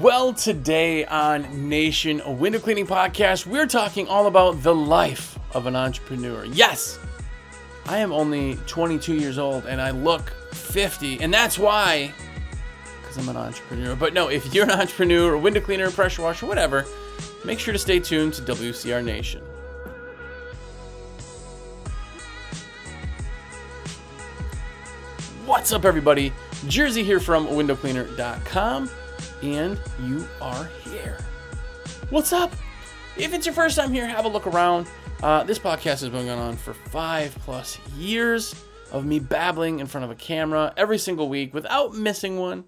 Well, today on Nation Window Cleaning Podcast, we're talking all about the life of an entrepreneur. Yes, I am only 22 years old and I look 50, and that's why, because I'm an entrepreneur. But no, if you're an entrepreneur, a window cleaner, a pressure washer, whatever, make sure to stay tuned to WCR Nation. What's up, everybody? Jersey here from windowcleaner.com and you are here. What's up? If it's your first time here, have a look around. Uh, this podcast has been going on for five plus years of me babbling in front of a camera every single week without missing one.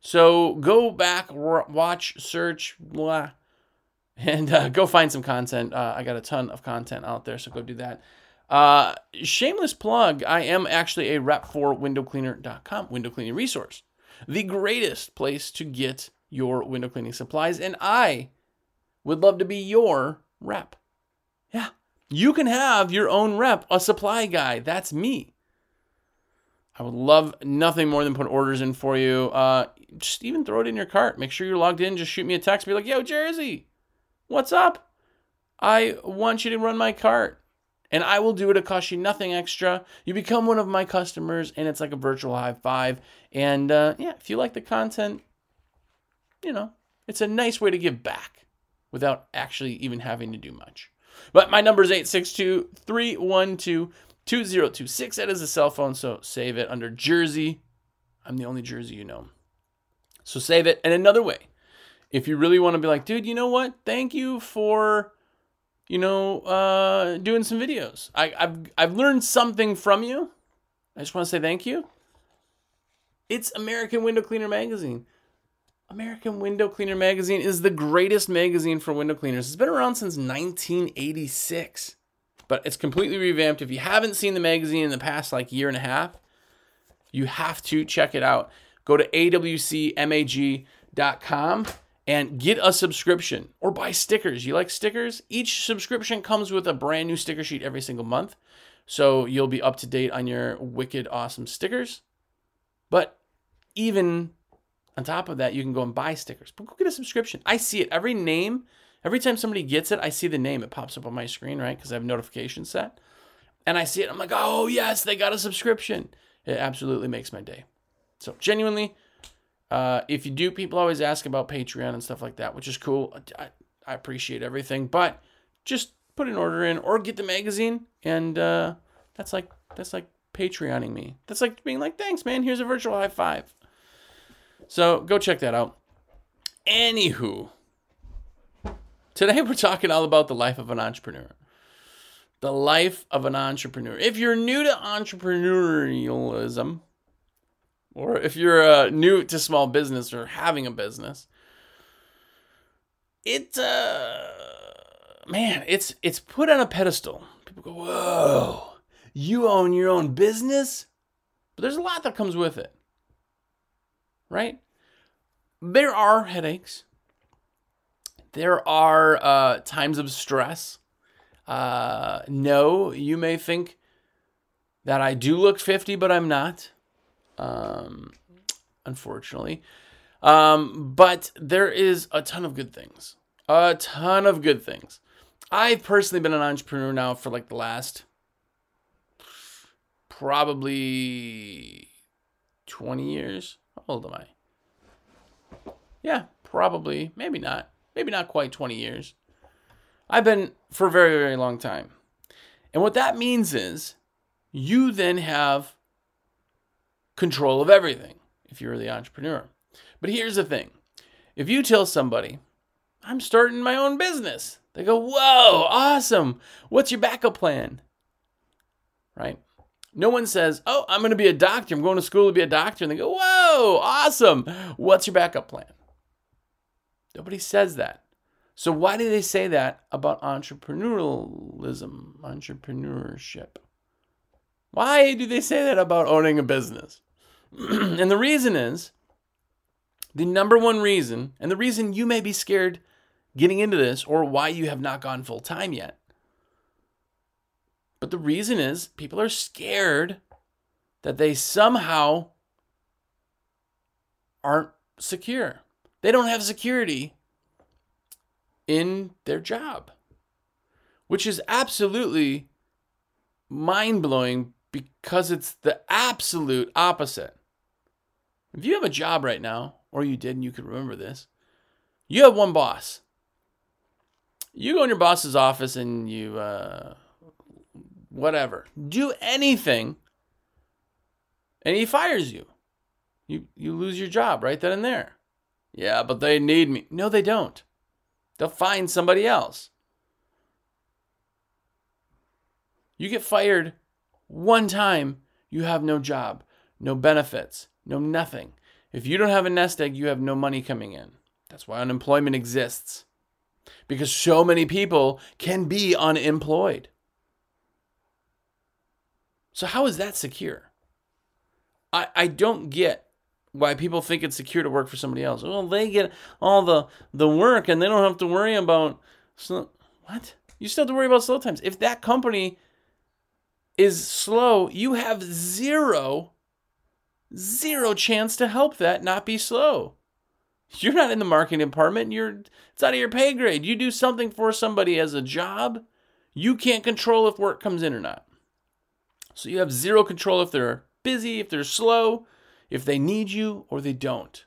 So go back, watch, search, blah, and uh, go find some content. Uh, I got a ton of content out there, so go do that. Uh, shameless plug I am actually a rep for windowcleaner.com, window cleaning resource, the greatest place to get your window cleaning supplies, and I would love to be your rep. Yeah, you can have your own rep, a supply guy. That's me. I would love nothing more than put orders in for you. Uh, just even throw it in your cart. Make sure you're logged in. Just shoot me a text. Be like, yo, Jersey, what's up? I want you to run my cart. And I will do it. It costs you nothing extra. You become one of my customers, and it's like a virtual high five. And uh, yeah, if you like the content, you know, it's a nice way to give back without actually even having to do much. But my number is 862 312 2026. That is a cell phone, so save it under Jersey. I'm the only Jersey you know. So save it. And another way, if you really want to be like, dude, you know what? Thank you for, you know, uh, doing some videos. I, I've I've learned something from you. I just want to say thank you. It's American Window Cleaner Magazine. American Window Cleaner Magazine is the greatest magazine for window cleaners. It's been around since 1986, but it's completely revamped. If you haven't seen the magazine in the past like year and a half, you have to check it out. Go to awcmag.com and get a subscription or buy stickers. You like stickers? Each subscription comes with a brand new sticker sheet every single month. So you'll be up to date on your wicked awesome stickers. But even on top of that, you can go and buy stickers. But go get a subscription. I see it. Every name, every time somebody gets it, I see the name. It pops up on my screen, right? Because I have notifications set. And I see it. I'm like, oh, yes, they got a subscription. It absolutely makes my day. So, genuinely, uh, if you do, people always ask about Patreon and stuff like that, which is cool. I, I appreciate everything. But just put an order in or get the magazine. And uh, that's like, that's like Patreoning me. That's like being like, thanks, man. Here's a virtual high five. So go check that out. Anywho, today we're talking all about the life of an entrepreneur. The life of an entrepreneur. If you're new to entrepreneurialism, or if you're uh, new to small business or having a business, it uh, man, it's it's put on a pedestal. People go, "Whoa, you own your own business," but there's a lot that comes with it right? There are headaches. There are uh, times of stress. Uh, no, you may think that I do look 50, but I'm not, um, unfortunately. Um, but there is a ton of good things. A ton of good things. I've personally been an entrepreneur now for like the last probably 20 years. How old am I? Yeah, probably. Maybe not. Maybe not quite 20 years. I've been for a very, very long time. And what that means is you then have control of everything if you're the entrepreneur. But here's the thing if you tell somebody, I'm starting my own business, they go, Whoa, awesome. What's your backup plan? Right? No one says, Oh, I'm going to be a doctor. I'm going to school to be a doctor. And they go, Whoa, awesome. What's your backup plan? Nobody says that. So, why do they say that about entrepreneurialism, entrepreneurship? Why do they say that about owning a business? and the reason is the number one reason, and the reason you may be scared getting into this or why you have not gone full time yet but the reason is people are scared that they somehow aren't secure. They don't have security in their job, which is absolutely mind blowing because it's the absolute opposite. If you have a job right now, or you did and you can remember this, you have one boss. You go in your boss's office and you, uh, whatever, do anything, and he fires you. You, you lose your job right then and there. Yeah, but they need me. No, they don't. They'll find somebody else. You get fired one time, you have no job, no benefits, no nothing. If you don't have a nest egg, you have no money coming in. That's why unemployment exists. Because so many people can be unemployed. So, how is that secure? I, I don't get why people think it's secure to work for somebody else. Well, they get all the, the work and they don't have to worry about slow. What? You still have to worry about slow times. If that company is slow, you have zero zero chance to help that not be slow. You're not in the marketing department. You're it's out of your pay grade. You do something for somebody as a job, you can't control if work comes in or not. So you have zero control if they're busy, if they're slow, if they need you or they don't.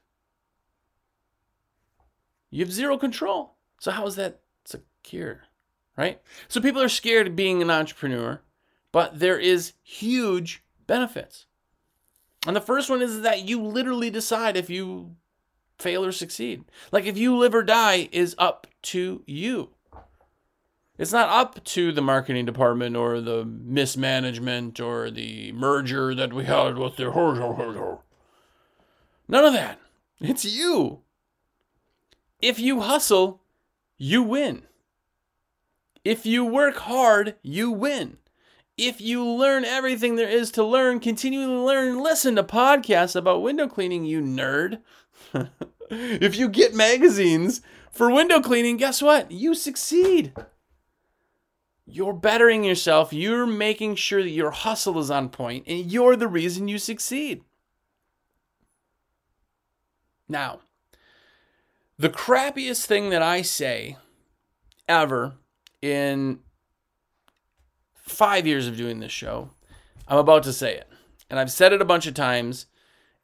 You have zero control. So how is that secure? Right? So people are scared of being an entrepreneur, but there is huge benefits. And the first one is that you literally decide if you fail or succeed. Like if you live or die is up to you. It's not up to the marketing department or the mismanagement or the merger that we had with the None of that. It's you. If you hustle, you win. If you work hard, you win if you learn everything there is to learn, continue to learn, listen to podcasts about window cleaning, you nerd. if you get magazines for window cleaning, guess what? You succeed. You're bettering yourself. You're making sure that your hustle is on point, and you're the reason you succeed. Now, the crappiest thing that I say ever in five years of doing this show, I'm about to say it. And I've said it a bunch of times.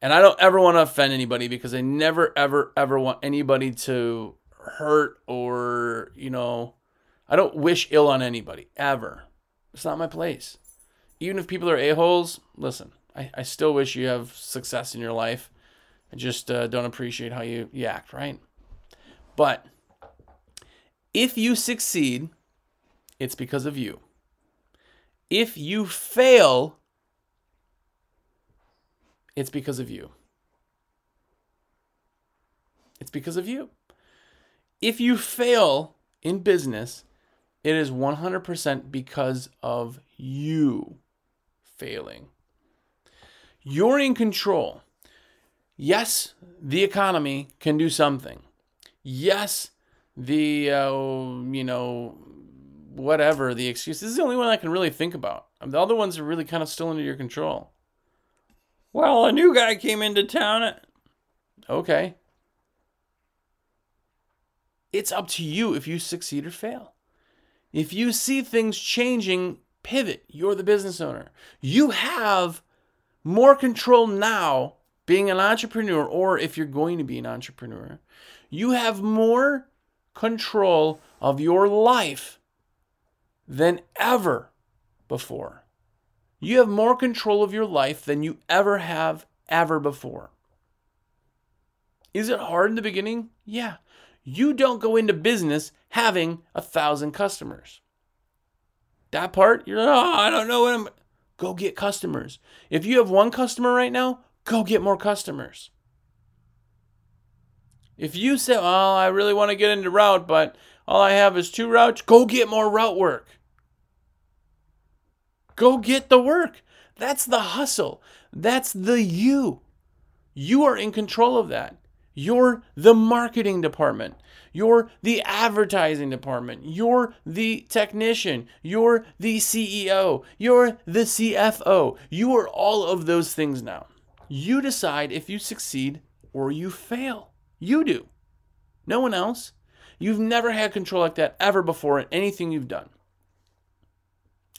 And I don't ever want to offend anybody because I never, ever, ever want anybody to hurt or, you know, I don't wish ill on anybody, ever. It's not my place. Even if people are a-holes, listen, I, I still wish you have success in your life. I just uh, don't appreciate how you, you act, right? But if you succeed, it's because of you. If you fail, it's because of you. It's because of you. If you fail in business, it is 100% because of you failing. You're in control. Yes, the economy can do something. Yes, the uh, you know whatever the excuse. This is the only one I can really think about. The other ones are really kind of still under your control. Well, a new guy came into town. Okay. It's up to you if you succeed or fail. If you see things changing, pivot. You're the business owner. You have more control now being an entrepreneur, or if you're going to be an entrepreneur, you have more control of your life than ever before. You have more control of your life than you ever have ever before. Is it hard in the beginning? Yeah. You don't go into business having a thousand customers. That part, you're oh, I don't know what I'm. Go get customers. If you have one customer right now, go get more customers. If you say, oh, I really want to get into route, but all I have is two routes, go get more route work. Go get the work. That's the hustle. That's the you. You are in control of that. You're the marketing department. You're the advertising department. You're the technician. You're the CEO. You're the CFO. You are all of those things now. You decide if you succeed or you fail. You do. No one else. You've never had control like that ever before in anything you've done.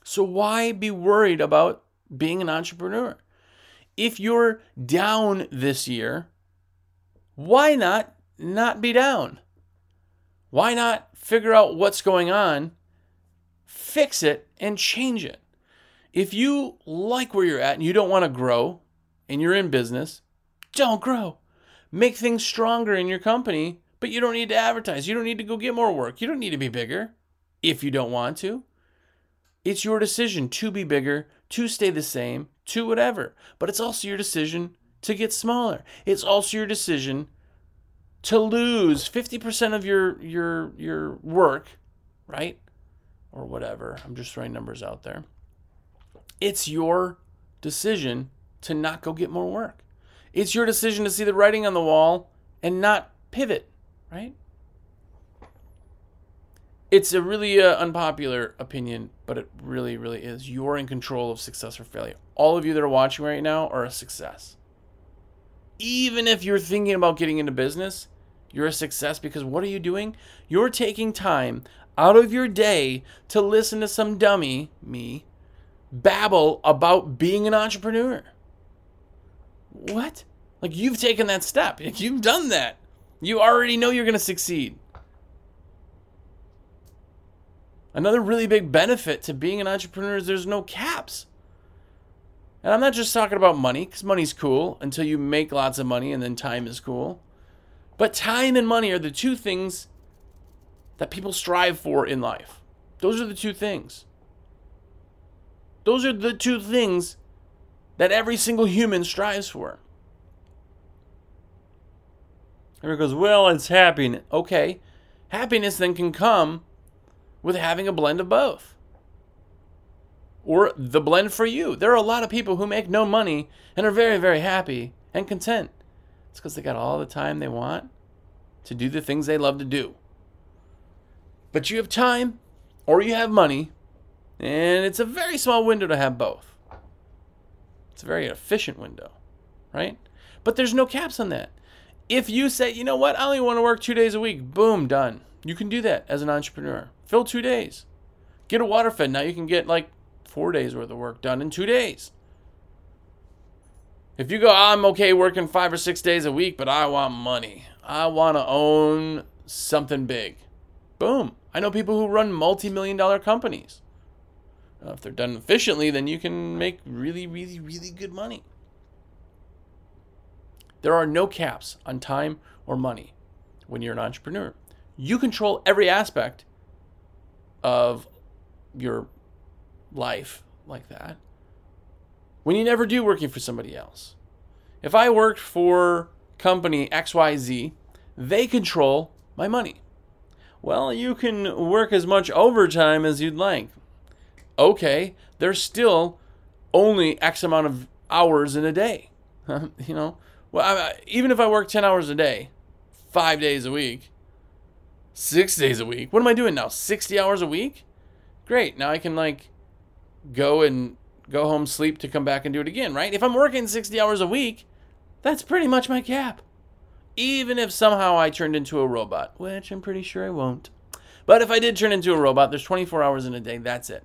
So why be worried about being an entrepreneur? If you're down this year, why not not be down? Why not figure out what's going on, fix it, and change it? If you like where you're at and you don't want to grow and you're in business, don't grow. Make things stronger in your company, but you don't need to advertise. You don't need to go get more work. You don't need to be bigger if you don't want to. It's your decision to be bigger, to stay the same, to whatever. But it's also your decision to get smaller. It's also your decision to lose 50% of your your your work, right? Or whatever. I'm just throwing numbers out there. It's your decision to not go get more work. It's your decision to see the writing on the wall and not pivot, right? It's a really uh, unpopular opinion, but it really, really is. You're in control of success or failure. All of you that are watching right now are a success. Even if you're thinking about getting into business, you're a success because what are you doing? You're taking time out of your day to listen to some dummy, me, babble about being an entrepreneur. What? Like you've taken that step. You've done that. You already know you're going to succeed. Another really big benefit to being an entrepreneur is there's no caps. And I'm not just talking about money, because money's cool until you make lots of money and then time is cool. But time and money are the two things that people strive for in life. Those are the two things. Those are the two things that every single human strives for. Everyone goes, well, it's happiness. Okay. Happiness then can come with having a blend of both. Or the blend for you. There are a lot of people who make no money and are very, very happy and content. It's because they got all the time they want to do the things they love to do. But you have time or you have money, and it's a very small window to have both. It's a very efficient window, right? But there's no caps on that. If you say, you know what, I only want to work two days a week, boom, done. You can do that as an entrepreneur. Fill two days. Get a water fed. Now you can get like four days worth of work done in two days. If you go, I'm okay working five or six days a week, but I want money. I want to own something big. Boom. I know people who run multi million dollar companies. If they're done efficiently, then you can make really, really, really good money. There are no caps on time or money when you're an entrepreneur. You control every aspect of your life like that when you never do working for somebody else. If I worked for company XYZ, they control my money. Well, you can work as much overtime as you'd like. Okay, there's still only X amount of hours in a day. you know, well, I, even if I work 10 hours a day, five days a week, six days a week, what am I doing now? 60 hours a week? Great. Now I can like go and go home, sleep to come back and do it again, right? If I'm working 60 hours a week, that's pretty much my cap. Even if somehow I turned into a robot, which I'm pretty sure I won't. But if I did turn into a robot, there's 24 hours in a day. That's it.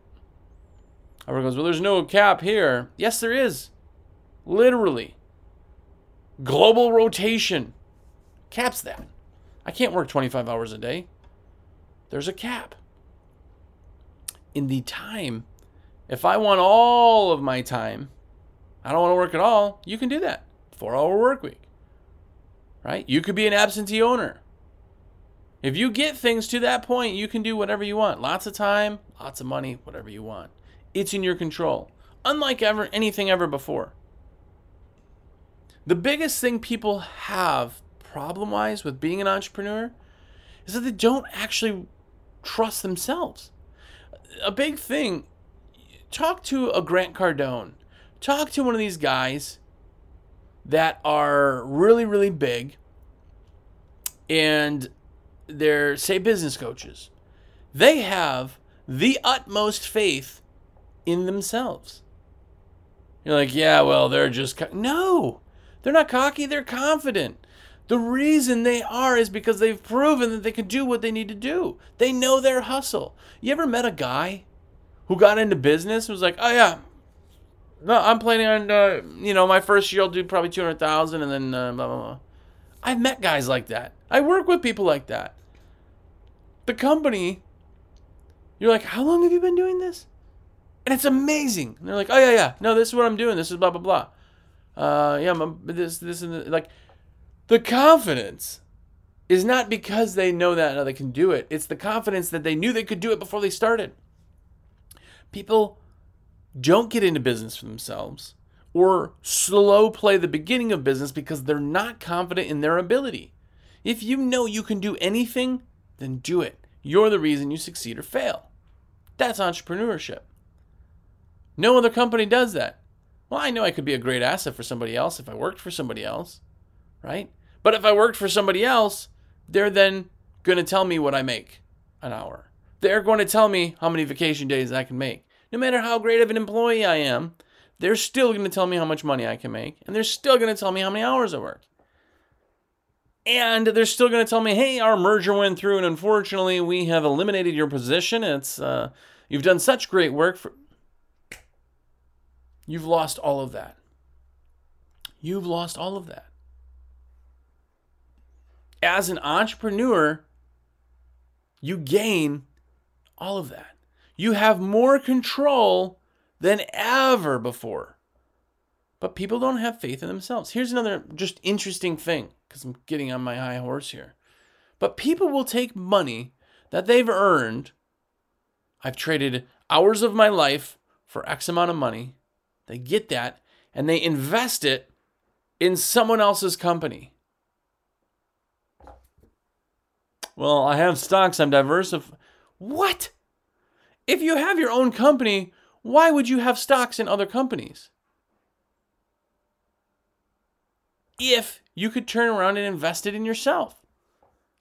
Everyone goes, well, there's no cap here. Yes, there is. Literally. Global rotation caps that. I can't work 25 hours a day. There's a cap. In the time, if I want all of my time, I don't want to work at all, you can do that. Four hour work week. Right? You could be an absentee owner. If you get things to that point, you can do whatever you want. Lots of time, lots of money, whatever you want. It's in your control. Unlike ever anything ever before. The biggest thing people have problem wise with being an entrepreneur is that they don't actually trust themselves. A big thing, talk to a Grant Cardone, talk to one of these guys that are really, really big and they're, say, business coaches. They have the utmost faith in themselves. You're like, yeah, well, they're just. Co-. No, they're not cocky, they're confident. The reason they are is because they've proven that they can do what they need to do. They know their hustle. You ever met a guy who got into business was like, "Oh yeah, no, I'm planning on, uh, you know, my first year I'll do probably two hundred thousand, and then uh, blah blah blah." I've met guys like that. I work with people like that. The company, you're like, "How long have you been doing this?" And it's amazing. And they're like, "Oh yeah, yeah, no, this is what I'm doing. This is blah blah blah." Uh, yeah, I'm, this this and like the confidence is not because they know that now they can do it. It's the confidence that they knew they could do it before they started. People don't get into business for themselves or slow play the beginning of business because they're not confident in their ability. If you know you can do anything, then do it. You're the reason you succeed or fail. That's entrepreneurship. No other company does that. Well, I know I could be a great asset for somebody else if I worked for somebody else right? But if I worked for somebody else, they're then going to tell me what I make an hour. They're going to tell me how many vacation days I can make. No matter how great of an employee I am, they're still going to tell me how much money I can make, and they're still going to tell me how many hours I work. And they're still going to tell me, "Hey, our merger went through, and unfortunately, we have eliminated your position. It's uh, you've done such great work for." You've lost all of that. You've lost all of that as an entrepreneur, you gain all of that. You have more control than ever before. But people don't have faith in themselves. Here's another just interesting thing because I'm getting on my high horse here. But people will take money that they've earned. I've traded hours of my life for X amount of money. They get that and they invest it in someone else's company. Well, I have stocks, I'm diversified. What? If you have your own company, why would you have stocks in other companies? If you could turn around and invest it in yourself.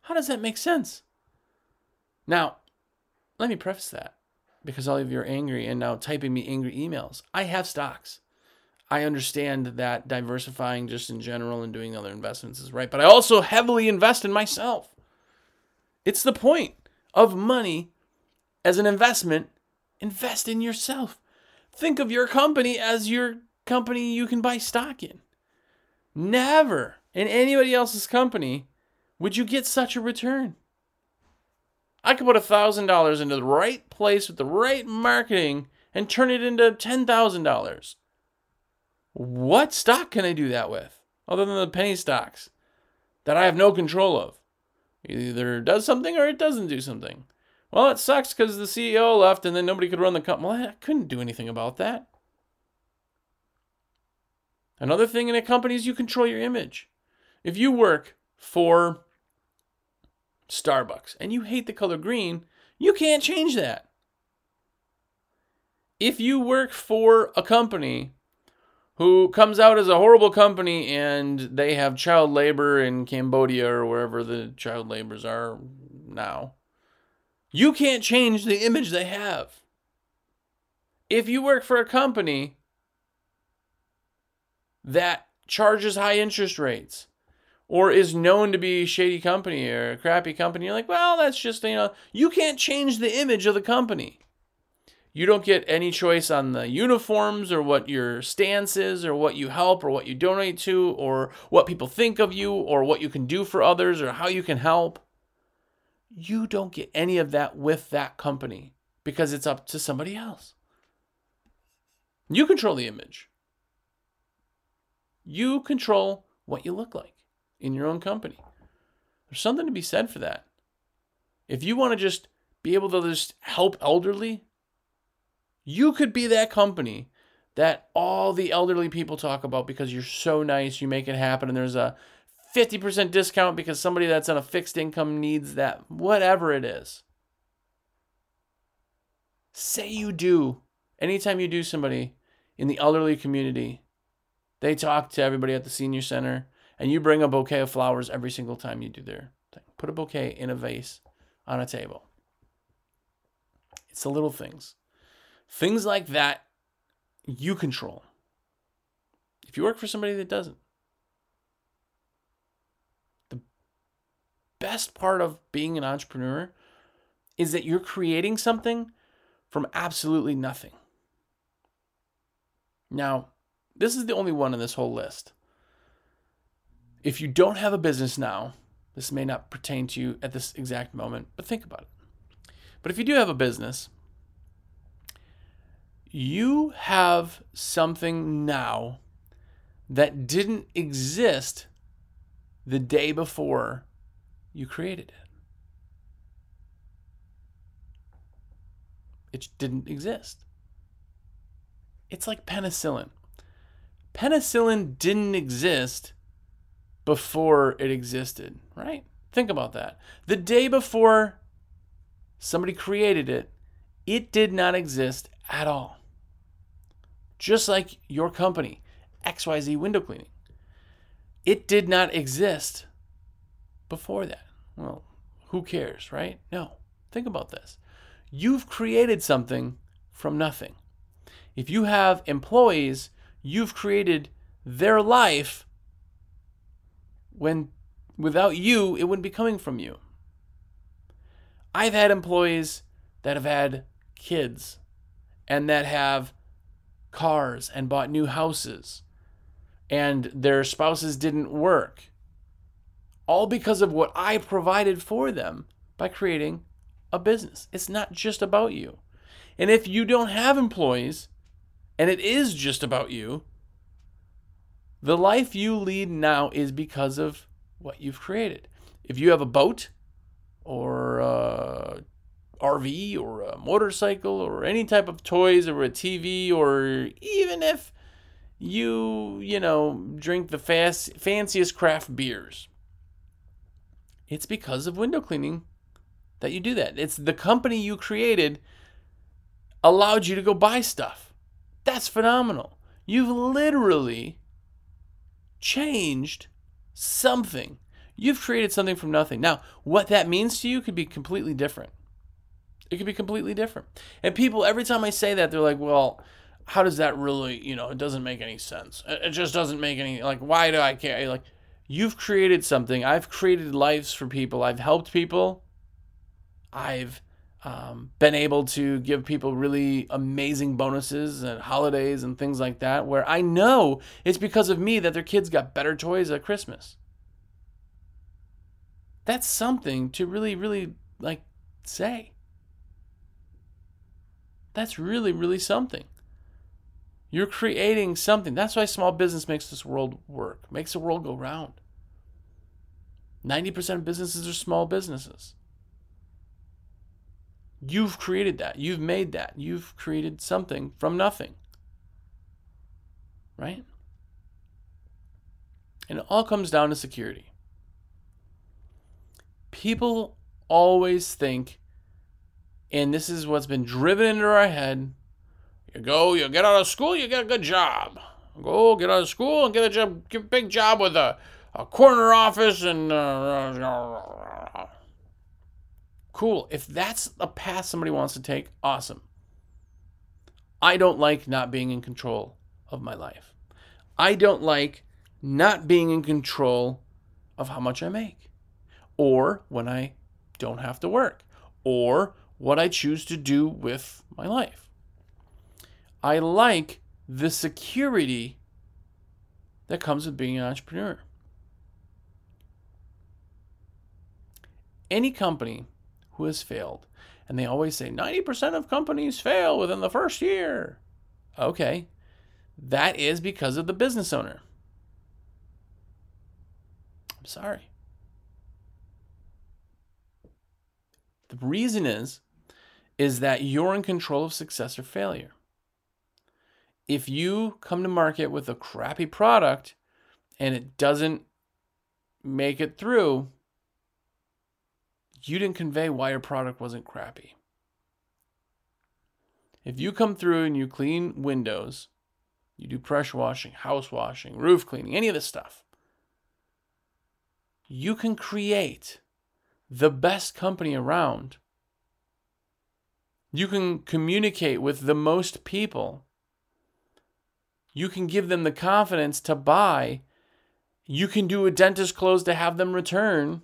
How does that make sense? Now, let me preface that because all of you are angry and now typing me angry emails. I have stocks. I understand that diversifying just in general and doing other investments is right, but I also heavily invest in myself. It's the point of money as an investment. Invest in yourself. Think of your company as your company you can buy stock in. Never in anybody else's company would you get such a return. I could put a thousand dollars into the right place with the right marketing and turn it into ten thousand dollars. What stock can I do that with other than the penny stocks that I have no control of? It either does something or it doesn't do something. Well, it sucks because the CEO left and then nobody could run the company. Well, I couldn't do anything about that. Another thing in a company is you control your image. If you work for Starbucks and you hate the color green, you can't change that. If you work for a company who comes out as a horrible company and they have child labor in Cambodia or wherever the child laborers are now. You can't change the image they have. If you work for a company that charges high interest rates or is known to be a shady company or a crappy company, you're like, well, that's just, you know, you can't change the image of the company. You don't get any choice on the uniforms or what your stance is or what you help or what you donate to or what people think of you or what you can do for others or how you can help. You don't get any of that with that company because it's up to somebody else. You control the image. You control what you look like in your own company. There's something to be said for that. If you want to just be able to just help elderly you could be that company that all the elderly people talk about because you're so nice, you make it happen, and there's a 50% discount because somebody that's on a fixed income needs that, whatever it is. Say you do. Anytime you do somebody in the elderly community, they talk to everybody at the senior center, and you bring a bouquet of flowers every single time you do their thing. Put a bouquet in a vase on a table. It's the little things. Things like that you control. If you work for somebody that doesn't, the best part of being an entrepreneur is that you're creating something from absolutely nothing. Now, this is the only one in this whole list. If you don't have a business now, this may not pertain to you at this exact moment, but think about it. But if you do have a business, you have something now that didn't exist the day before you created it. It didn't exist. It's like penicillin. Penicillin didn't exist before it existed, right? Think about that. The day before somebody created it, it did not exist at all. Just like your company, XYZ Window Cleaning. It did not exist before that. Well, who cares, right? No. Think about this. You've created something from nothing. If you have employees, you've created their life when without you, it wouldn't be coming from you. I've had employees that have had kids and that have cars and bought new houses and their spouses didn't work. All because of what I provided for them by creating a business. It's not just about you. And if you don't have employees and it is just about you, the life you lead now is because of what you've created. If you have a boat or a RV or a motorcycle or any type of toys or a TV or even if you, you know, drink the fast, fanciest craft beers, it's because of window cleaning that you do that. It's the company you created allowed you to go buy stuff. That's phenomenal. You've literally changed something. You've created something from nothing. Now, what that means to you could be completely different. It could be completely different. And people, every time I say that, they're like, well, how does that really, you know, it doesn't make any sense. It just doesn't make any, like, why do I care? Like, you've created something. I've created lives for people. I've helped people. I've um, been able to give people really amazing bonuses and holidays and things like that, where I know it's because of me that their kids got better toys at Christmas. That's something to really, really like say. That's really, really something. You're creating something. That's why small business makes this world work, makes the world go round. 90% of businesses are small businesses. You've created that. You've made that. You've created something from nothing. Right? And it all comes down to security. People always think, and this is what's been driven into our head you go, you get out of school, you get a good job. Go get out of school and get a job, get a big job with a, a corner office and. Uh, Cool. If that's a path somebody wants to take, awesome. I don't like not being in control of my life. I don't like not being in control of how much I make or when I don't have to work or what I choose to do with my life. I like the security that comes with being an entrepreneur. Any company who has failed. And they always say 90% of companies fail within the first year. Okay, that is because of the business owner. I'm sorry. The reason is is that you're in control of success or failure. If you come to market with a crappy product and it doesn't make it through, you didn't convey why your product wasn't crappy. If you come through and you clean windows, you do pressure washing, house washing, roof cleaning, any of this stuff, you can create the best company around. You can communicate with the most people. You can give them the confidence to buy. You can do a dentist close to have them return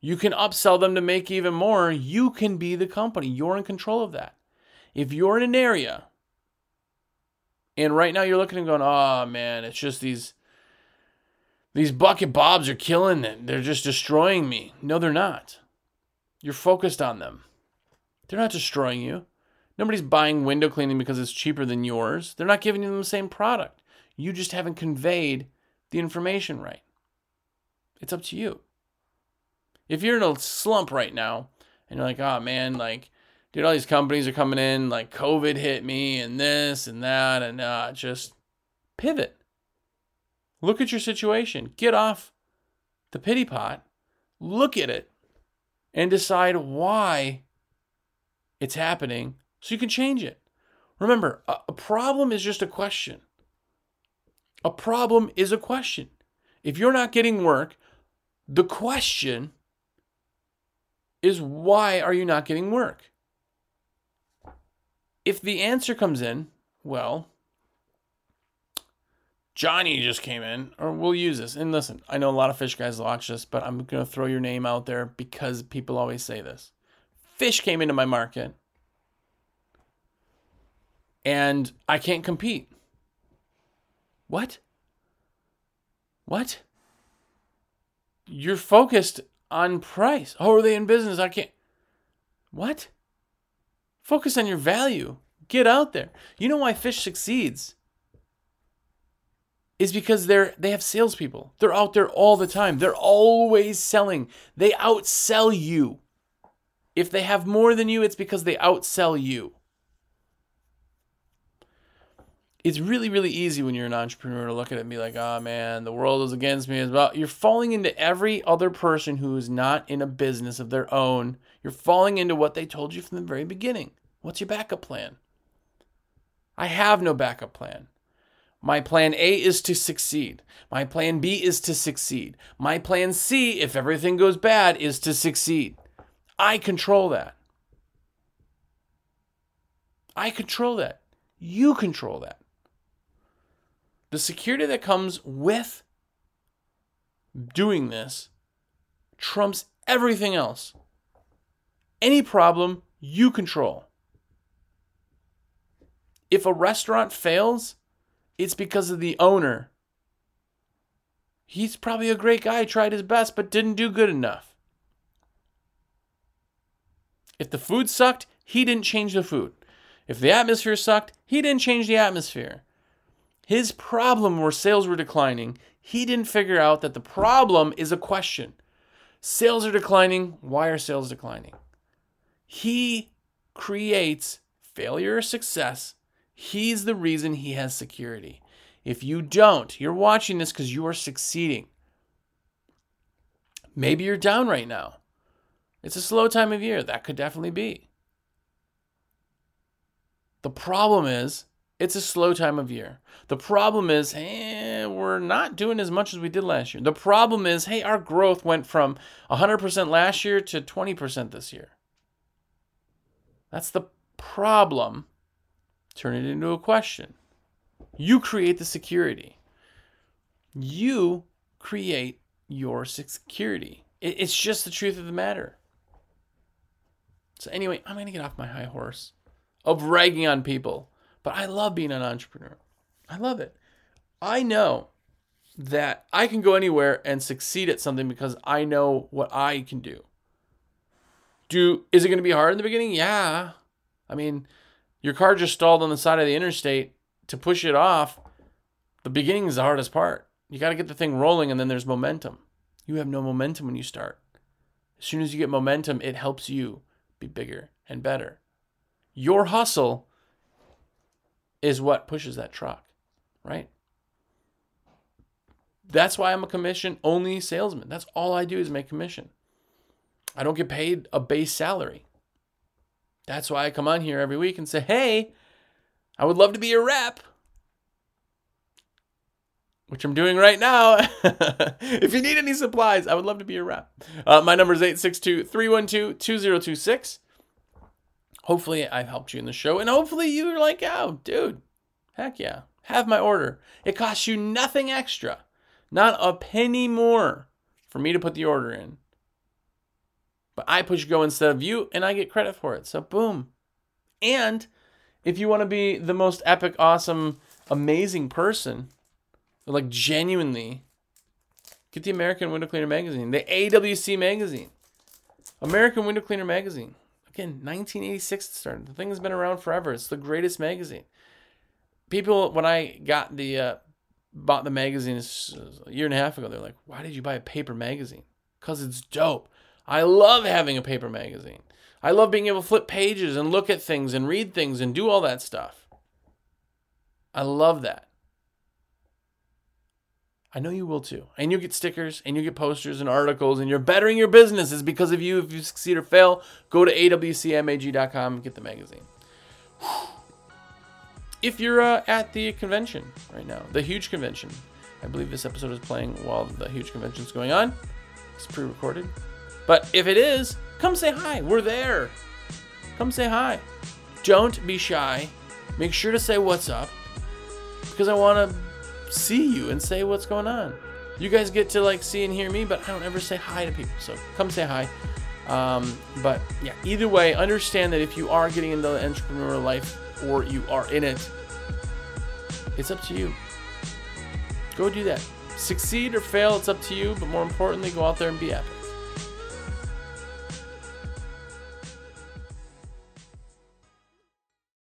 You can upsell them to make even more. You can be the company. You're in control of that. If you're in an area and right now you're looking and going, oh man, it's just these these bucket bobs are killing them. They're just destroying me. No, they're not. You're focused on them. They're not destroying you. Nobody's buying window cleaning because it's cheaper than yours. They're not giving you the same product. You just haven't conveyed the information right. It's up to you. If you're in a slump right now and you're like, oh man, like, dude, all these companies are coming in, like COVID hit me and this and that, and uh, just pivot. Look at your situation. Get off the pity pot. Look at it and decide why it's happening so you can change it. Remember, a, a problem is just a question. A problem is a question. If you're not getting work, the question is why are you not getting work? If the answer comes in, well, Johnny just came in, or we'll use this. And listen, I know a lot of fish guys watch this, but I'm going to throw your name out there because people always say this. Fish came into my market and I can't compete. What? What? You're focused on price. Oh, are they in business? I can't. What? Focus on your value. Get out there. You know why fish succeeds? Is because they're they have salespeople. They're out there all the time. They're always selling. They outsell you. If they have more than you, it's because they outsell you. It's really really easy when you're an entrepreneur to look at it and be like oh man the world is against me. As well you're falling into every other person who is not in a business of their own. You're falling into what they told you from the very beginning. What's your backup plan? I have no backup plan. My plan a is to succeed. My plan b is to succeed. My plan c if everything goes bad is to succeed i control that i control that you control that the security that comes with doing this trumps everything else. Any problem, you control. If a restaurant fails, it's because of the owner. He's probably a great guy, tried his best, but didn't do good enough. If the food sucked, he didn't change the food. If the atmosphere sucked, he didn't change the atmosphere. His problem where sales were declining, he didn't figure out that the problem is a question. Sales are declining. Why are sales declining? He creates failure or success. He's the reason he has security. If you don't, you're watching this because you are succeeding. Maybe you're down right now. It's a slow time of year. That could definitely be. The problem is it's a slow time of year. The problem is, hey, we're not doing as much as we did last year. The problem is, hey, our growth went from 100% last year to 20% this year. That's the problem. Turn it into a question. You create the security. You create your security. It's just the truth of the matter. So, anyway, I'm to get off my high horse of ragging on people but I love being an entrepreneur. I love it. I know that I can go anywhere and succeed at something because I know what I can do. Do is it going to be hard in the beginning? Yeah. I mean, your car just stalled on the side of the interstate to push it off. The beginning is the hardest part. You got to get the thing rolling and then there's momentum. You have no momentum when you start. As soon as you get momentum, it helps you be bigger and better. Your hustle is what pushes that truck, right? That's why I'm a commission only salesman. That's all I do is make commission. I don't get paid a base salary. That's why I come on here every week and say, hey, I would love to be your rep, which I'm doing right now. if you need any supplies, I would love to be your rep. Uh, my number is 862 312 2026 hopefully I've helped you in the show, and hopefully you're like, oh, dude, heck yeah, have my order. It costs you nothing extra, not a penny more for me to put the order in. But I push go instead of you, and I get credit for it. So boom. And if you want to be the most epic, awesome, amazing person, like genuinely, get the American Window Cleaner magazine, the AWC magazine, American Window Cleaner magazine. Again, 1986 it started. The thing has been around forever. It's the greatest magazine. People, when I got the uh, bought the magazine a year and a half ago, they're like, "Why did you buy a paper magazine?" Cause it's dope. I love having a paper magazine. I love being able to flip pages and look at things and read things and do all that stuff. I love that. I know you will too. And you get stickers and you get posters and articles and you're bettering your business is because of you. If you succeed or fail, go to awcmag.com and get the magazine. If you're uh, at the convention right now, the huge convention, I believe this episode is playing while the huge convention is going on. It's pre recorded. But if it is, come say hi. We're there. Come say hi. Don't be shy. Make sure to say what's up because I want to see you and say what's going on. You guys get to like see and hear me, but I don't ever say hi to people. So come say hi. Um, but yeah, either way, understand that if you are getting into the entrepreneur life or you are in it, it's up to you. Go do that. Succeed or fail, it's up to you, but more importantly, go out there and be epic.